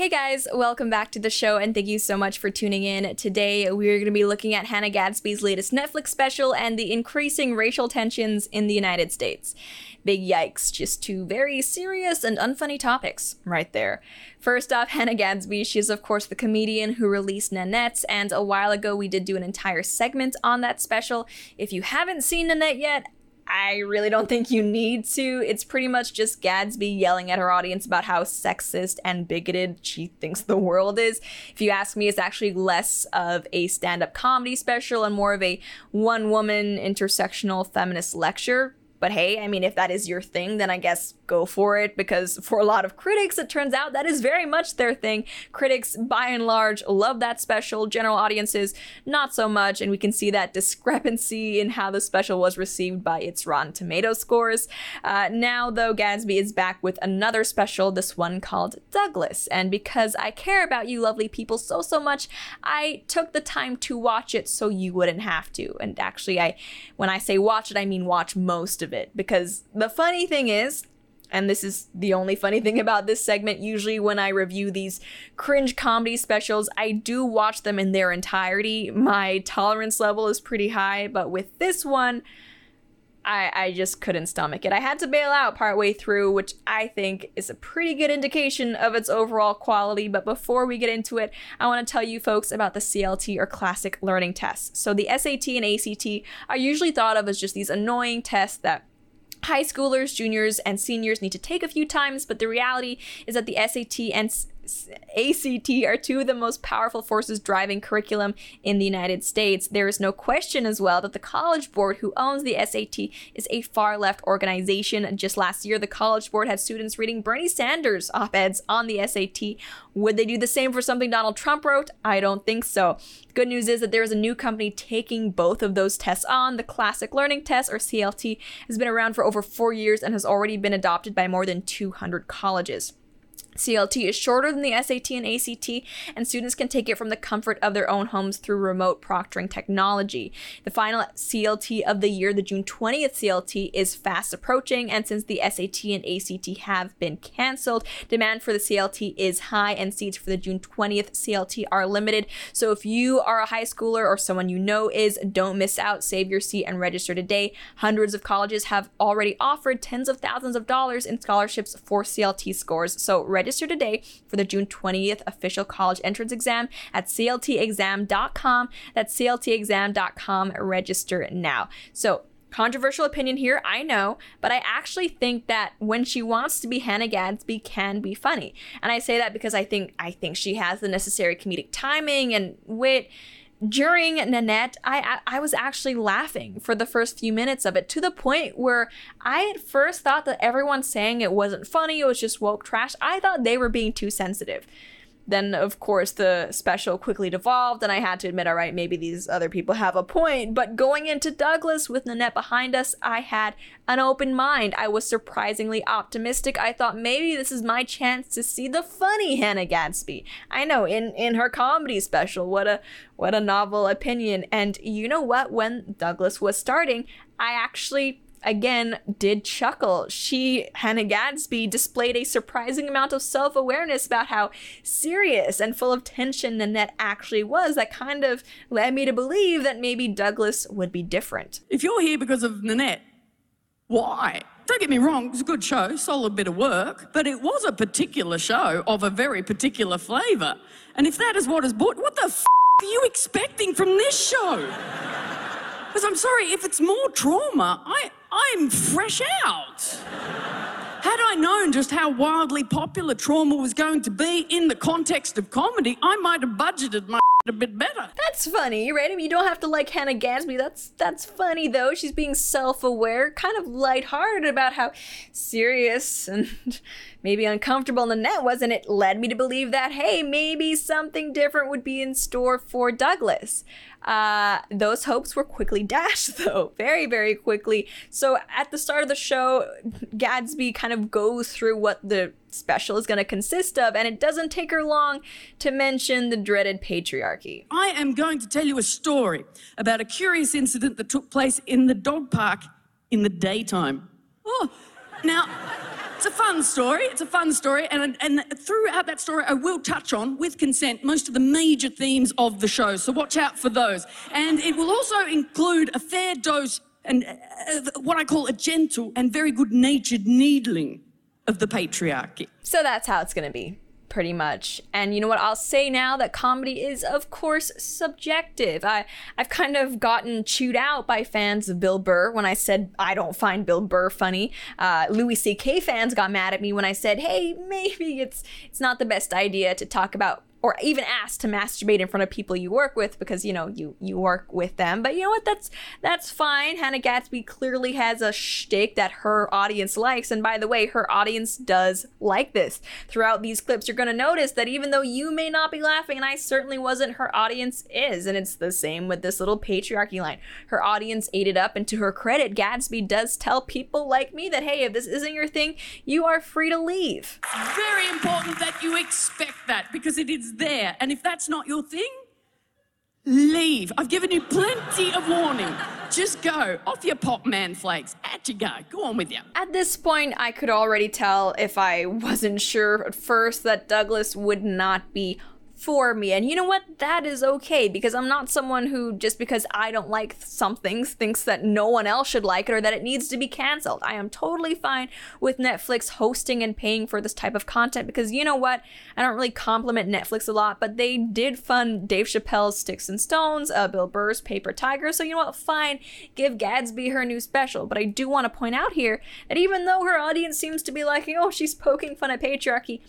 Hey guys, welcome back to the show and thank you so much for tuning in. Today we're going to be looking at Hannah Gadsby's latest Netflix special and the increasing racial tensions in the United States. Big yikes, just two very serious and unfunny topics right there. First off, Hannah Gadsby, she is of course the comedian who released Nanette, and a while ago we did do an entire segment on that special. If you haven't seen Nanette yet, I really don't think you need to. It's pretty much just Gadsby yelling at her audience about how sexist and bigoted she thinks the world is. If you ask me, it's actually less of a stand up comedy special and more of a one woman intersectional feminist lecture but hey, I mean, if that is your thing, then I guess go for it because for a lot of critics, it turns out that is very much their thing. Critics, by and large, love that special. General audiences, not so much. And we can see that discrepancy in how the special was received by its Rotten Tomato scores. Uh, now, though, Gadsby is back with another special, this one called Douglas. And because I care about you lovely people so, so much, I took the time to watch it so you wouldn't have to. And actually, I, when I say watch it, I mean watch most of of it because the funny thing is and this is the only funny thing about this segment. Usually, when I review these cringe comedy specials, I do watch them in their entirety. My tolerance level is pretty high, but with this one, I, I just couldn't stomach it. I had to bail out partway through, which I think is a pretty good indication of its overall quality. But before we get into it, I want to tell you folks about the CLT or Classic Learning Tests. So the SAT and ACT are usually thought of as just these annoying tests that high schoolers, juniors, and seniors need to take a few times, but the reality is that the SAT and ACT are two of the most powerful forces driving curriculum in the United States. There is no question as well that the College Board, who owns the SAT, is a far left organization. Just last year, the College Board had students reading Bernie Sanders op eds on the SAT. Would they do the same for something Donald Trump wrote? I don't think so. Good news is that there is a new company taking both of those tests on. The Classic Learning Test, or CLT, has been around for over four years and has already been adopted by more than 200 colleges. CLT is shorter than the SAT and ACT, and students can take it from the comfort of their own homes through remote proctoring technology. The final CLT of the year, the June 20th CLT, is fast approaching, and since the SAT and ACT have been canceled, demand for the CLT is high, and seats for the June 20th CLT are limited. So if you are a high schooler or someone you know is, don't miss out. Save your seat and register today. Hundreds of colleges have already offered tens of thousands of dollars in scholarships for CLT scores. So register today for the June 20th official college entrance exam at cltexam.com. That's cltexam.com. Register now. So, controversial opinion here, I know, but I actually think that when she wants to be Hannah Gadsby can be funny. And I say that because I think I think she has the necessary comedic timing and wit during Nanette, I, I, I was actually laughing for the first few minutes of it to the point where I at first thought that everyone saying it wasn't funny, it was just woke trash. I thought they were being too sensitive. Then, of course, the special quickly devolved, and I had to admit, all right, maybe these other people have a point. But going into Douglas with Nanette behind us, I had an open mind. I was surprisingly optimistic. I thought maybe this is my chance to see the funny Hannah Gadsby. I know in in her comedy special, what a what a novel opinion. And you know what? When Douglas was starting, I actually again did chuckle. She, Hannah Gadsby, displayed a surprising amount of self awareness about how serious and full of tension Nanette actually was. That kind of led me to believe that maybe Douglas would be different. If you're here because of Nanette, why? Don't get me wrong, it's a good show, solid bit of work, but it was a particular show of a very particular flavour. And if that is what is bought, what the f are you expecting from this show? Because I'm sorry, if it's more trauma, I, I'm fresh out. Had I known just how wildly popular trauma was going to be in the context of comedy, I might have budgeted my a bit better. That's funny, right? I mean, you don't have to like Hannah Gadsby. That's that's funny though. She's being self-aware, kind of lighthearted about how serious and maybe uncomfortable Nanette was, and it led me to believe that hey, maybe something different would be in store for Douglas. Uh, those hopes were quickly dashed, though, very, very quickly. So at the start of the show, Gadsby kind of goes through what the special is going to consist of, and it doesn't take her long to mention the dreaded patriarchy. I am going to tell you a story about a curious incident that took place in the dog park in the daytime. Oh, now. It's a fun story. It's a fun story. And, and throughout that story, I will touch on, with consent, most of the major themes of the show. So watch out for those. And it will also include a fair dose and uh, what I call a gentle and very good natured needling of the patriarchy. So that's how it's going to be pretty much. And you know what? I'll say now that comedy is, of course, subjective. I, I've kind of gotten chewed out by fans of Bill Burr when I said I don't find Bill Burr funny. Uh, Louis C.K. fans got mad at me when I said, hey, maybe it's it's not the best idea to talk about or even asked to masturbate in front of people you work with because you know you you work with them. But you know what? That's that's fine. Hannah Gadsby clearly has a shtick that her audience likes, and by the way, her audience does like this. Throughout these clips, you're gonna notice that even though you may not be laughing, and I certainly wasn't, her audience is, and it's the same with this little patriarchy line. Her audience ate it up, and to her credit, Gadsby does tell people like me that hey, if this isn't your thing, you are free to leave. It's very important that you expect that because it is there. And if that's not your thing, leave. I've given you plenty of warning. Just go. Off your pop man flakes. At you go. Go on with you. At this point, I could already tell if I wasn't sure at first that Douglas would not be for me. And you know what? That is okay because I'm not someone who, just because I don't like something, thinks that no one else should like it or that it needs to be canceled. I am totally fine with Netflix hosting and paying for this type of content because you know what? I don't really compliment Netflix a lot, but they did fund Dave Chappelle's Sticks and Stones, uh, Bill Burr's Paper Tiger. So you know what? Fine, give Gadsby her new special. But I do want to point out here that even though her audience seems to be like, oh, she's poking fun at patriarchy,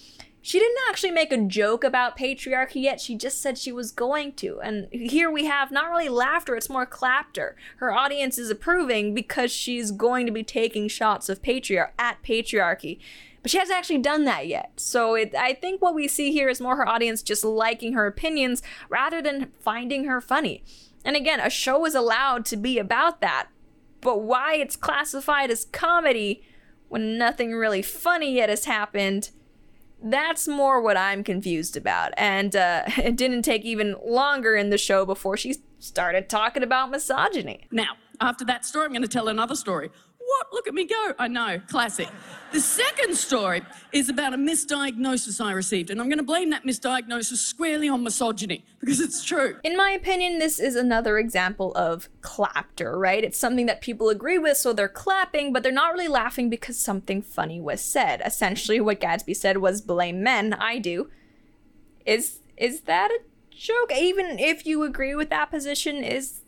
she didn't actually make a joke about patriarchy yet. She just said she was going to. And here we have not really laughter, it's more clapter. Her audience is approving because she's going to be taking shots of patriarch at patriarchy. But she hasn't actually done that yet. So it, I think what we see here is more her audience just liking her opinions rather than finding her funny. And again, a show is allowed to be about that. But why it's classified as comedy when nothing really funny yet has happened that's more what I'm confused about. And uh, it didn't take even longer in the show before she started talking about misogyny. Now, after that story, I'm going to tell another story. What? Look at me go. I know, classic. The second story is about a misdiagnosis I received, and I'm going to blame that misdiagnosis squarely on misogyny because it's true. In my opinion, this is another example of clapter, right? It's something that people agree with, so they're clapping, but they're not really laughing because something funny was said. Essentially, what Gadsby said was blame men. I do. Is is that a joke? Even if you agree with that position, is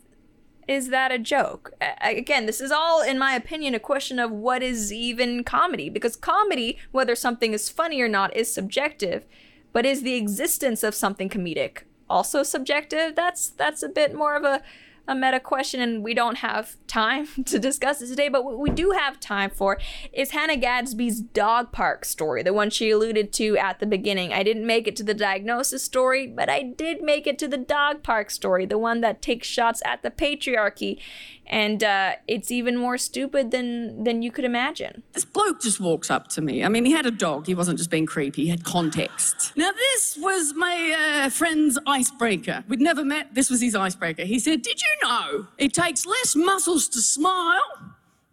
is that a joke? Again, this is all, in my opinion, a question of what is even comedy. Because comedy, whether something is funny or not, is subjective. But is the existence of something comedic also subjective? That's that's a bit more of a a meta question, and we don't have time to discuss it today, but what we do have time for is Hannah Gadsby's dog park story, the one she alluded to at the beginning. I didn't make it to the diagnosis story, but I did make it to the dog park story, the one that takes shots at the patriarchy and uh, it's even more stupid than than you could imagine. This bloke just walks up to me. I mean, he had a dog. He wasn't just being creepy. He had context. Now, this was my uh, friend's icebreaker. We'd never met. This was his icebreaker. He said, "Did you know it takes less muscles to smile?"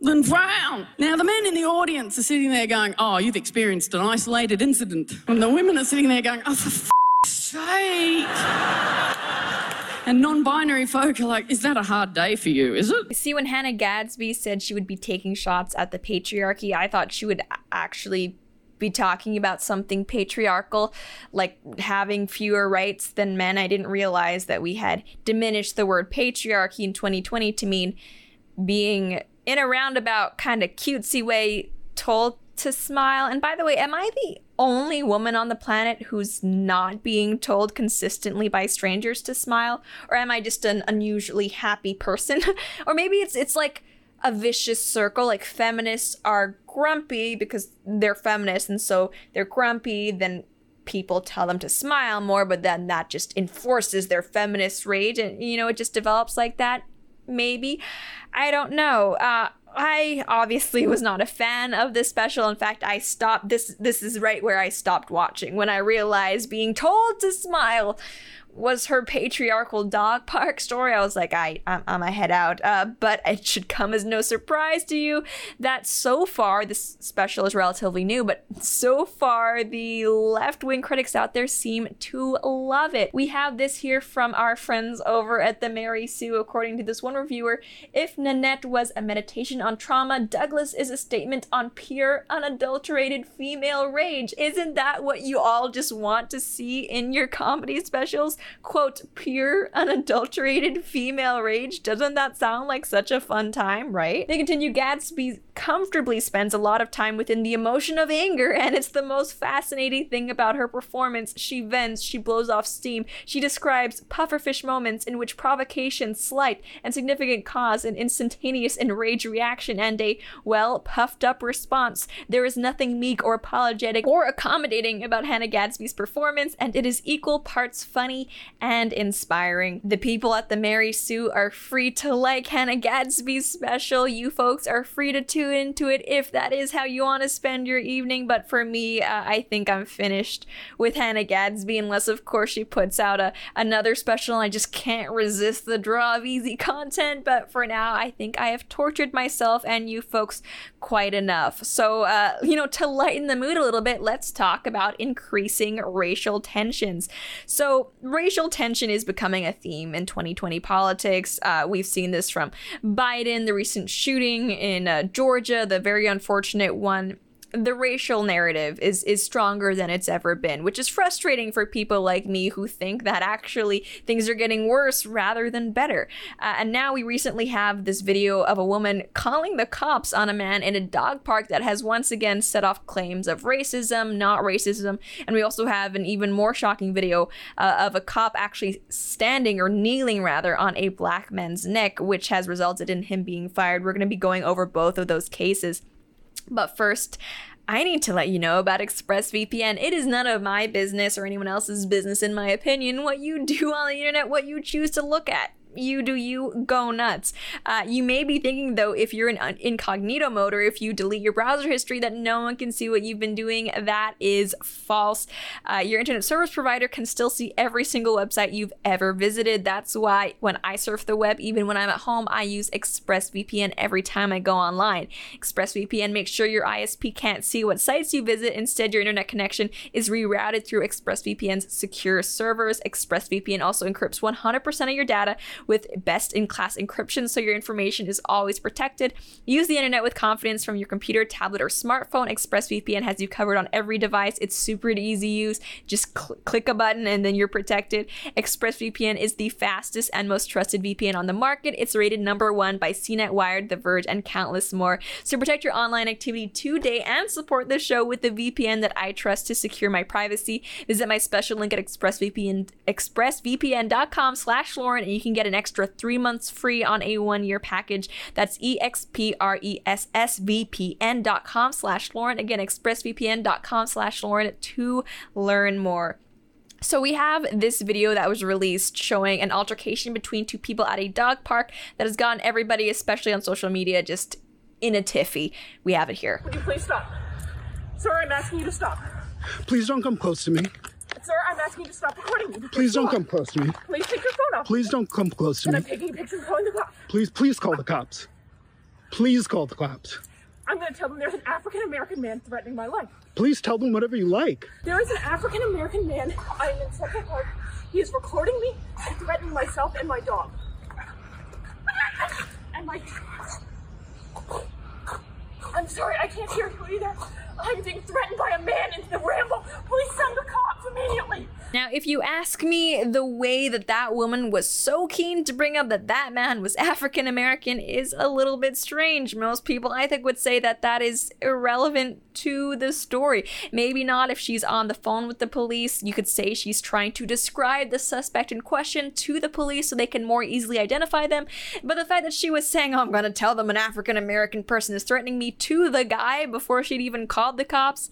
Than frown. Now, the men in the audience are sitting there going, Oh, you've experienced an isolated incident. And the women are sitting there going, Oh, for f sake. And non binary folk are like, is that a hard day for you, is it? See, when Hannah Gadsby said she would be taking shots at the patriarchy, I thought she would actually be talking about something patriarchal, like having fewer rights than men. I didn't realize that we had diminished the word patriarchy in 2020 to mean being in a roundabout kind of cutesy way told to smile. And by the way, am I the only woman on the planet who's not being told consistently by strangers to smile? Or am I just an unusually happy person? or maybe it's it's like a vicious circle. Like feminists are grumpy because they're feminists and so they're grumpy, then people tell them to smile more, but then that just enforces their feminist rage and you know, it just develops like that. Maybe. I don't know. Uh I obviously was not a fan of this special. In fact, I stopped this this is right where I stopped watching when I realized being told to smile was her patriarchal dog park story. I was like, I, I'm, I'm a head out. Uh, but it should come as no surprise to you that so far, this special is relatively new, but so far, the left wing critics out there seem to love it. We have this here from our friends over at the Mary Sue. According to this one reviewer, if Nanette was a meditation on trauma, Douglas is a statement on pure, unadulterated female rage. Isn't that what you all just want to see in your comedy specials? Quote, pure, unadulterated female rage. Doesn't that sound like such a fun time, right? They continue Gadsby comfortably spends a lot of time within the emotion of anger, and it's the most fascinating thing about her performance. She vents, she blows off steam, she describes pufferfish moments in which provocation, slight, and significant cause an instantaneous enraged reaction and a, well, puffed up response. There is nothing meek or apologetic or accommodating about Hannah Gadsby's performance, and it is equal parts funny and inspiring. The people at the Mary Sue are free to like Hannah Gadsby's special. You folks are free to tune into it if that is how you want to spend your evening. But for me, uh, I think I'm finished with Hannah Gadsby, unless, of course, she puts out a, another special. and I just can't resist the draw of easy content. But for now, I think I have tortured myself and you folks quite enough. So, uh, you know, to lighten the mood a little bit, let's talk about increasing racial tensions. So, racial tension is becoming a theme in 2020 politics. Uh, we've seen this from Biden, the recent shooting in uh, Georgia, the very unfortunate one the racial narrative is is stronger than it's ever been, which is frustrating for people like me who think that actually things are getting worse rather than better. Uh, and now we recently have this video of a woman calling the cops on a man in a dog park that has once again set off claims of racism, not racism. And we also have an even more shocking video uh, of a cop actually standing or kneeling rather on a black man's neck, which has resulted in him being fired. We're going to be going over both of those cases. But first, I need to let you know about ExpressVPN. It is none of my business or anyone else's business, in my opinion, what you do on the internet, what you choose to look at you do you go nuts. Uh, you may be thinking though, if you're in incognito mode or if you delete your browser history, that no one can see what you've been doing. That is false. Uh, your internet service provider can still see every single website you've ever visited. That's why when I surf the web, even when I'm at home, I use ExpressVPN every time I go online. ExpressVPN makes sure your ISP can't see what sites you visit. Instead, your internet connection is rerouted through ExpressVPN's secure servers. ExpressVPN also encrypts 100% of your data with best in class encryption so your information is always protected. Use the internet with confidence from your computer, tablet, or smartphone. ExpressVPN has you covered on every device. It's super easy to use. Just cl- click a button and then you're protected. ExpressVPN is the fastest and most trusted VPN on the market. It's rated number one by CNET Wired, The Verge, and countless more. So protect your online activity today and support the show with the VPN that I trust to secure my privacy. Visit my special link at ExpressVPN, expressvpn.com slash Lauren and you can get an extra three months free on a one-year package. That's E-X-P-R-E-S-S-V-P-N.com slash Lauren. Again, expressvpn.com slash Lauren to learn more. So we have this video that was released showing an altercation between two people at a dog park that has gotten everybody, especially on social media, just in a tiffy. We have it here. Would you please stop? Sir, I'm asking you to stop. Please don't come close to me. Sir, I'm asking you to stop recording me. Please don't come close to me. Please take your phone off. Please don't come close to And me. I'm taking pictures and calling the cops. Please, please call the cops. Please call the cops. I'm going to tell them there's an African American man threatening my life. Please tell them whatever you like. There is an African American man. I'm in Central Park. He is recording me and threatening myself and my dog. And my. I'm sorry, I can't hear you either. I'm being threatened by a man in the ramble. Please send the cops immediately. Now, if you ask me, the way that that woman was so keen to bring up that that man was African American is a little bit strange. Most people, I think, would say that that is irrelevant to the story. Maybe not if she's on the phone with the police. You could say she's trying to describe the suspect in question to the police so they can more easily identify them. But the fact that she was saying, oh, I'm going to tell them an African American person is threatening me to the guy before she'd even called the cops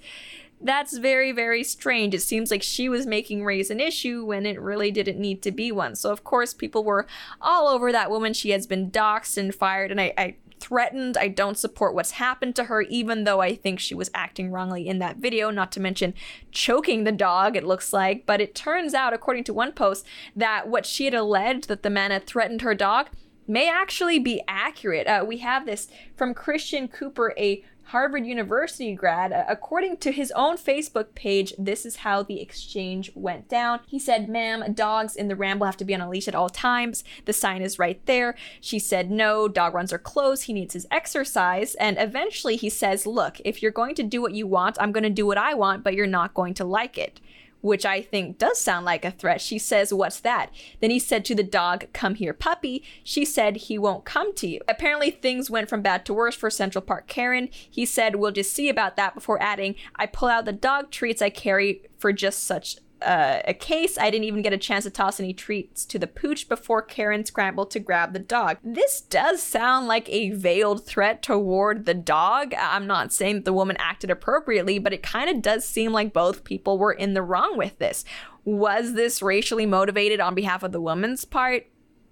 that's very, very strange. It seems like she was making race an issue when it really didn't need to be one. So, of course, people were all over that woman. She has been doxxed and fired. And I, I threatened. I don't support what's happened to her, even though I think she was acting wrongly in that video, not to mention choking the dog, it looks like. But it turns out, according to one post, that what she had alleged that the man had threatened her dog may actually be accurate. Uh, we have this from Christian Cooper, a Harvard University grad. Uh, according to his own Facebook page, this is how the exchange went down. He said, Ma'am, dogs in the ramble have to be on a leash at all times. The sign is right there. She said, No, dog runs are closed. He needs his exercise. And eventually he says, Look, if you're going to do what you want, I'm going to do what I want, but you're not going to like it which I think does sound like a threat. She says, What's that? Then he said to the dog, Come here, puppy. She said, He won't come to you. Apparently, things went from bad to worse for Central Park Karen. He said, We'll just see about that before adding, I pull out the dog treats I carry for just such uh, a case. I didn't even get a chance to toss any treats to the pooch before Karen scrambled to grab the dog. This does sound like a veiled threat toward the dog. I'm not saying that the woman acted appropriately, but it kind of does seem like both people were in the wrong with this. Was this racially motivated on behalf of the woman's part?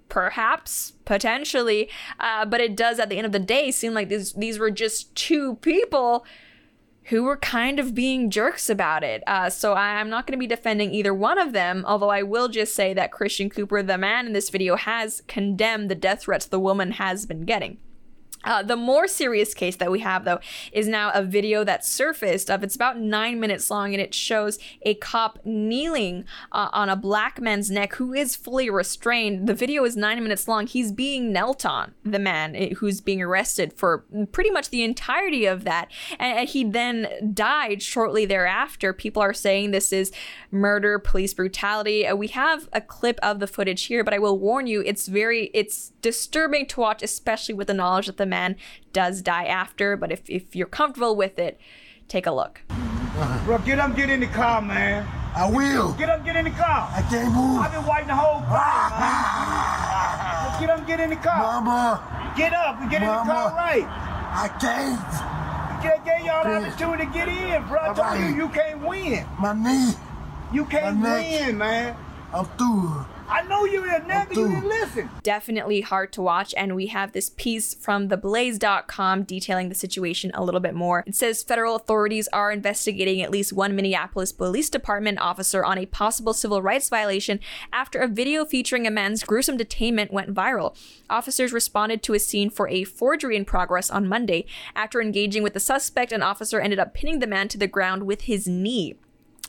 Perhaps, potentially, uh, but it does at the end of the day seem like these these were just two people who were kind of being jerks about it. Uh, so I'm not going to be defending either one of them, although I will just say that Christian Cooper, the man in this video, has condemned the death threats the woman has been getting. Uh, the more serious case that we have, though, is now a video that surfaced of it's about nine minutes long, and it shows a cop kneeling uh, on a black man's neck who is fully restrained. The video is nine minutes long. He's being knelt on, the man eh, who's being arrested for pretty much the entirety of that, and he then died shortly thereafter. People are saying this is murder, police brutality. Uh, we have a clip of the footage here, but I will warn you, it's very it's disturbing to watch, especially with the knowledge that the man does die after. But if, if you're comfortable with it, take a look. Bro, get up, get in the car, man. I will. Get up, get in the car. I can't move. I've been waiting the whole time, man. Get up, get in the car. Mama. Get up and get in the car right. I can't. Get, get y'all the opportunity to get in, bro. I told right. you, you can't win. My knee. You can't win, man. I'm through. I know you didn't never, you didn't listen. definitely hard to watch. And we have this piece from theblaze.com detailing the situation a little bit more. It says federal authorities are investigating at least one Minneapolis Police Department officer on a possible civil rights violation after a video featuring a man's gruesome detainment went viral. Officers responded to a scene for a forgery in progress on Monday. After engaging with the suspect, an officer ended up pinning the man to the ground with his knee.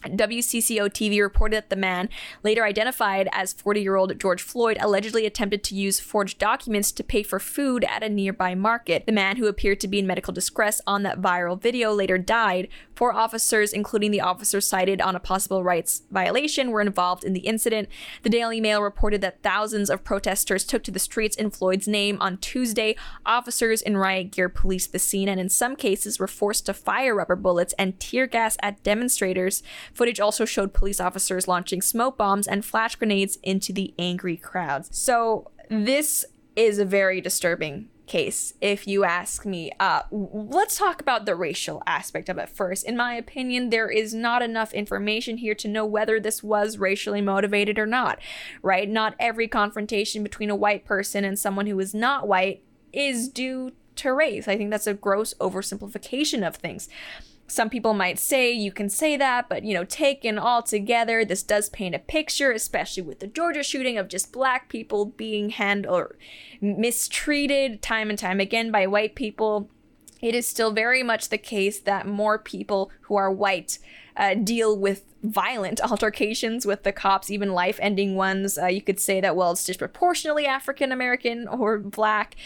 WCCO TV reported that the man, later identified as 40 year old George Floyd, allegedly attempted to use forged documents to pay for food at a nearby market. The man, who appeared to be in medical distress on that viral video, later died. Four officers, including the officer cited on a possible rights violation, were involved in the incident. The Daily Mail reported that thousands of protesters took to the streets in Floyd's name on Tuesday. Officers in riot gear policed the scene and, in some cases, were forced to fire rubber bullets and tear gas at demonstrators. Footage also showed police officers launching smoke bombs and flash grenades into the angry crowds. So, this is a very disturbing case, if you ask me. Uh, let's talk about the racial aspect of it first. In my opinion, there is not enough information here to know whether this was racially motivated or not, right? Not every confrontation between a white person and someone who is not white is due to race. I think that's a gross oversimplification of things some people might say you can say that, but you know, taken all together, this does paint a picture, especially with the Georgia shooting of just black people being handled or mistreated time and time again by white people. It is still very much the case that more people who are white uh, deal with violent altercations with the cops, even life ending ones. Uh, you could say that, well, it's disproportionately African American or black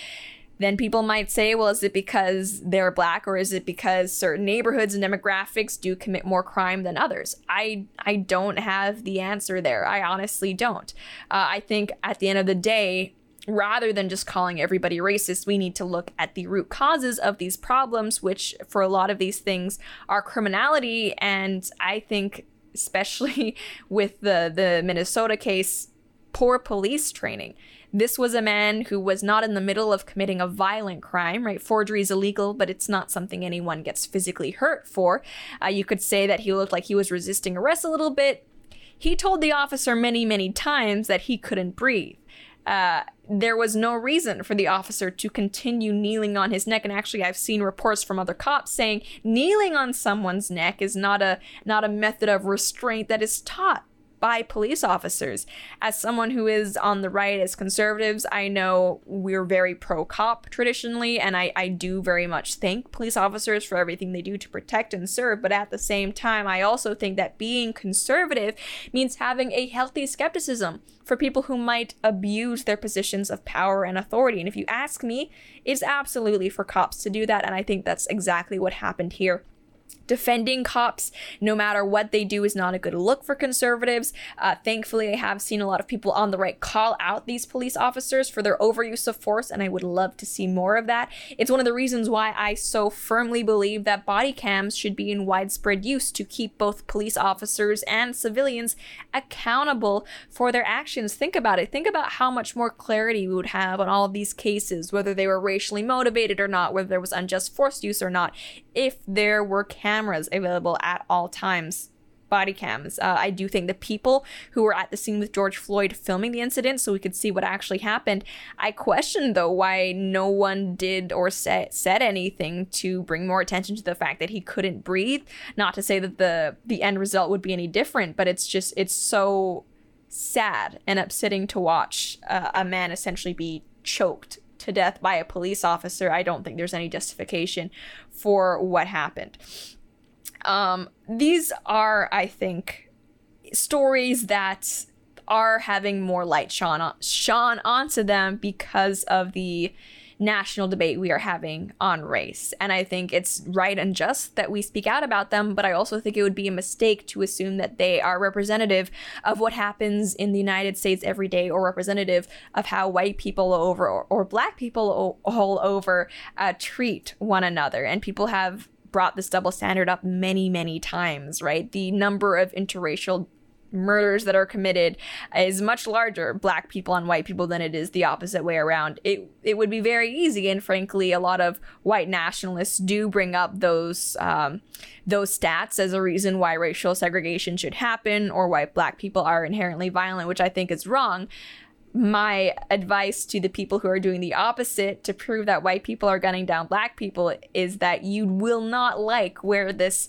then people might say, well, is it because they're black or is it because certain neighborhoods and demographics do commit more crime than others? I I don't have the answer there. I honestly don't. Uh, I think at the end of the day, rather than just calling everybody racist, we need to look at the root causes of these problems, which for a lot of these things are criminality. And I think, especially with the the Minnesota case, poor police training. This was a man who was not in the middle of committing a violent crime, right? Forgery is illegal, but it's not something anyone gets physically hurt for. Uh, you could say that he looked like he was resisting arrest a little bit. He told the officer many, many times that he couldn't breathe. uh, there was no reason for the officer to continue kneeling on his neck and actually i've seen reports from other cops saying kneeling on someone's neck is not a not a method of restraint that is taught by police officers. As someone who is on the right as conservatives, I know we're very pro cop traditionally, and I, I do very much thank police officers for everything they do to protect and serve. But at the same time, I also think that being conservative means having a healthy skepticism for people who might abuse their positions of power and authority. And if you ask me, it's absolutely for cops to do that. And I think that's exactly what happened here defending cops no matter what they do is not a good look for conservatives. Uh, thankfully i have seen a lot of people on the right call out these police officers for their overuse of force and i would love to see more of that. It's one of the reasons why i so firmly believe that body cams should be in widespread use to keep both police officers and civilians accountable for their actions. Think about it. Think about how much more clarity we would have on all of these cases whether they were racially motivated or not whether there was unjust force use or not if there were cameras available at all times body cams. Uh, I do think the people who were at the scene with George Floyd filming the incident so we could see what actually happened. I question though why no one did or said anything to bring more attention to the fact that he couldn't breathe. Not to say that the the end result would be any different, but it's just it's so sad and upsetting to watch uh, a man essentially be choked to death by a police officer, I don't think there's any justification for what happened. Um, these are, I think, stories that are having more light shone on, shone onto them because of the national debate we are having on race. And I think it's right and just that we speak out about them, but I also think it would be a mistake to assume that they are representative of what happens in the United States every day or representative of how white people over or, or black people all over uh, treat one another. And people have brought this double standard up many, many times, right? The number of interracial murders that are committed is much larger black people on white people than it is the opposite way around. It it would be very easy and frankly a lot of white nationalists do bring up those um, those stats as a reason why racial segregation should happen or why black people are inherently violent which i think is wrong. My advice to the people who are doing the opposite to prove that white people are gunning down black people is that you will not like where this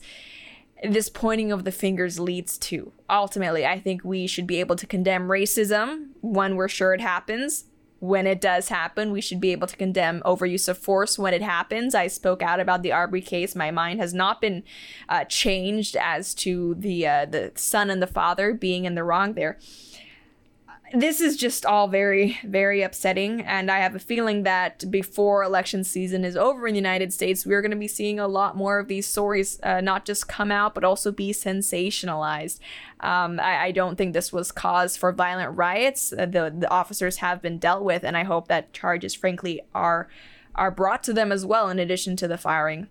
this pointing of the fingers leads to. Ultimately, I think we should be able to condemn racism when we're sure it happens. When it does happen, we should be able to condemn overuse of force when it happens. I spoke out about the Arbery case. My mind has not been uh, changed as to the uh, the son and the father being in the wrong there this is just all very, very upsetting. And I have a feeling that before election season is over in the United States, we're going to be seeing a lot more of these stories uh, not just come out, but also be sensationalized. Um, I, I, don't think this was cause for violent riots. Uh, the, the officers have been dealt with, and I hope that charges, frankly, are are brought to them as well, in addition to the firing.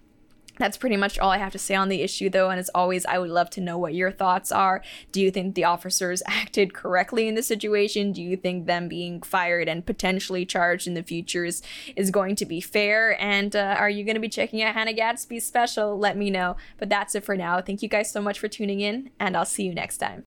That's pretty much all I have to say on the issue, though. And as always, I would love to know what your thoughts are. Do you think the officers acted correctly in this situation? Do you think them being fired and potentially charged in the future is, is going to be fair? And uh, are you going to be checking out Hannah Gadsby's special? Let me know. But that's it for now. Thank you guys so much for tuning in, and I'll see you next time.